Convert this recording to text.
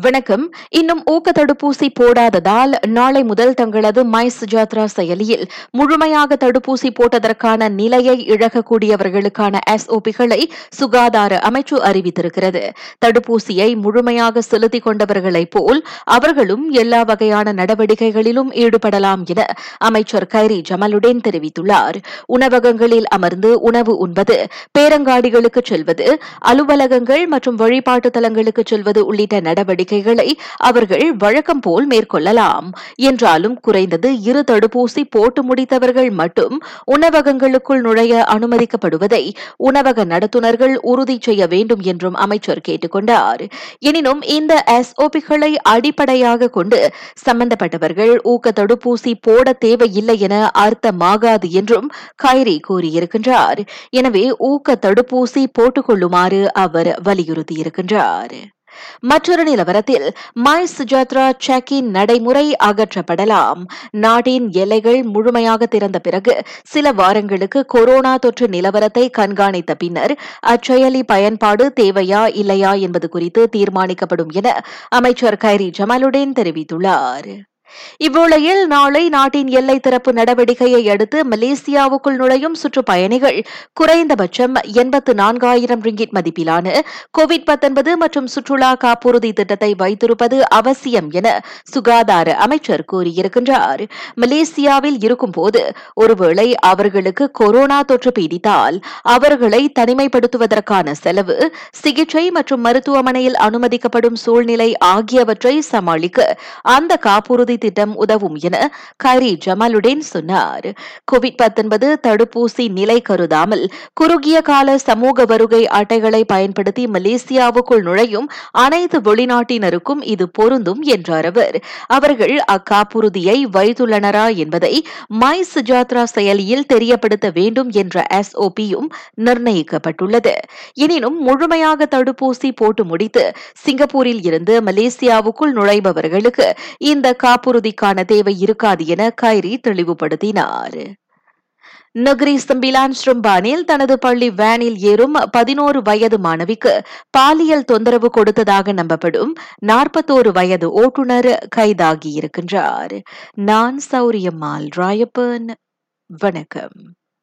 வணக்கம். இன்னும் ஊக்க தடுப்பூசி போடாததால் நாளை முதல் தங்களது மை சுஜாத்ரா செயலியில் முழுமையாக தடுப்பூசி போட்டதற்கான நிலையை இழக்கக்கூடியவர்களுக்கான எஸ்ஓபிகளை சுகாதார அமைச்சு அறிவித்திருக்கிறது. தடுப்பூசியை முழுமையாக செலுத்திக் கொண்டவர்களைப் போல் அவர்களும் எல்லா வகையான நடவடிக்கைகளிலும் ஈடுபடலாம் என அமைச்சர் கைரி ஜமலுடன் தெரிவித்துள்ளார். உணவகங்களில் அமர்ந்து உணவு உண்பது பேரங்காடிகளுக்கு செல்வது அலுவலகங்கள் மற்றும் வழிபாட்டு தலங்களுக்கு செல்வது உள்ளிட்ட நடவடிக்கை நடவடிக்கைகளை அவர்கள் வழக்கம் போல் மேற்கொள்ளலாம். என்றாலும் குறைந்தது இரு தடுப்பூசி போட்டு முடித்தவர்கள் மட்டும் உணவகங்களுக்குள் நுழைய அனுமதிக்கப்படுவதை உணவக நடத்துனர்கள் உறுதி செய்ய வேண்டும் என்றும் அமைச்சர் கேட்டுக் கொண்டார் எனினும் இந்த எஸ்ஓபிகளை அடிப்படையாக கொண்டு சம்பந்தப்பட்டவர்கள் ஊக்க தடுப்பூசி போட தேவையில்லை என அர்த்தமாகாது என்றும் கைரி கூறியிருக்கின்றார். எனவே ஊக்க தடுப்பூசி போட்டுக் கொள்ளுமாறு அவர் வலியுறுத்தியிருக்கின்றார். மற்றொரு நிலவரத்தில் மை சுஜாத்ரா செக்கின் நடைமுறை அகற்றப்படலாம். நாட்டின் எல்லைகள் முழுமையாக திறந்த பிறகு சில வாரங்களுக்கு கொரோனா தொற்று நிலவரத்தை கண்காணித்த பின்னர் அச்செயலி பயன்பாடு தேவையா இல்லையா என்பது குறித்து தீர்மானிக்கப்படும் என அமைச்சர் கைரி ஜமாலுடன் தெரிவித்துள்ளார். இவ்வேளையில் நாளை நாட்டின் எல்லை திறப்பு நடவடிக்கையை அடுத்து மலேசியாவுக்குள் நுழையும் சுற்றுப்பயணிகள் குறைந்தபட்சம் எண்பத்து நான்காயிரம் ரிங்கிட் மதிப்பிலான கோவிட் மற்றும் சுற்றுலா காப்புறுதி திட்டத்தை வைத்திருப்பது அவசியம் என சுகாதார அமைச்சர் கூறியிருக்கின்றார். மலேசியாவில் இருக்கும்போது ஒருவேளை அவர்களுக்கு கொரோனா தொற்று பீடித்தால் அவர்களை தனிமைப்படுத்துவதற்கான செலவு சிகிச்சை மற்றும் மருத்துவமனையில் அனுமதிக்கப்படும் சூழ்நிலை ஆகியவற்றை சமாளிக்க அந்த காப்புறுதி திட்டம் உதவும் என கைரி ஜமாலுடன் சொன்னார். கோவிட் தடுப்பூசி நிலை கருதாமல் குறுகிய கால சமூக வருகை அட்டைகளை பயன்படுத்தி மலேசியாவுக்குள் நுழையும் அனைத்து வெளிநாட்டினருக்கும் இது பொருந்தும் என்றார் அவர். அவர்கள் அக்காப்புறுதியை வைத்துள்ளனரா என்பதை மை சுஜாத்ரா செயலியில் தெரியப்படுத்த வேண்டும் என்ற எஸ்ஓபியும் நிர்ணயிக்கப்பட்டுள்ளது. எனினும் முழுமையாக தடுப்பூசி போட்டு முடித்து சிங்கப்பூரில் இருந்து மலேசியாவுக்குள் நுழைபவர்களுக்கு இந்த காப்பு வாக்குறுதிக்கான தேவை இருக்காது என கைரி தெளிவுபடுத்தினார். நகரி சம்பிலான் ஸ்ரும்பானில் தனது பள்ளி வேனில் ஏறும் பதினோரு வயது மாணவிக்கு பாலியல் தொந்தரவு கொடுத்ததாக நம்பப்படும் நாற்பத்தோரு வயது ஓட்டுநர் கைதாகியிருக்கின்றார். நான் சௌரியம்மாள் ராயப்பன். வணக்கம்.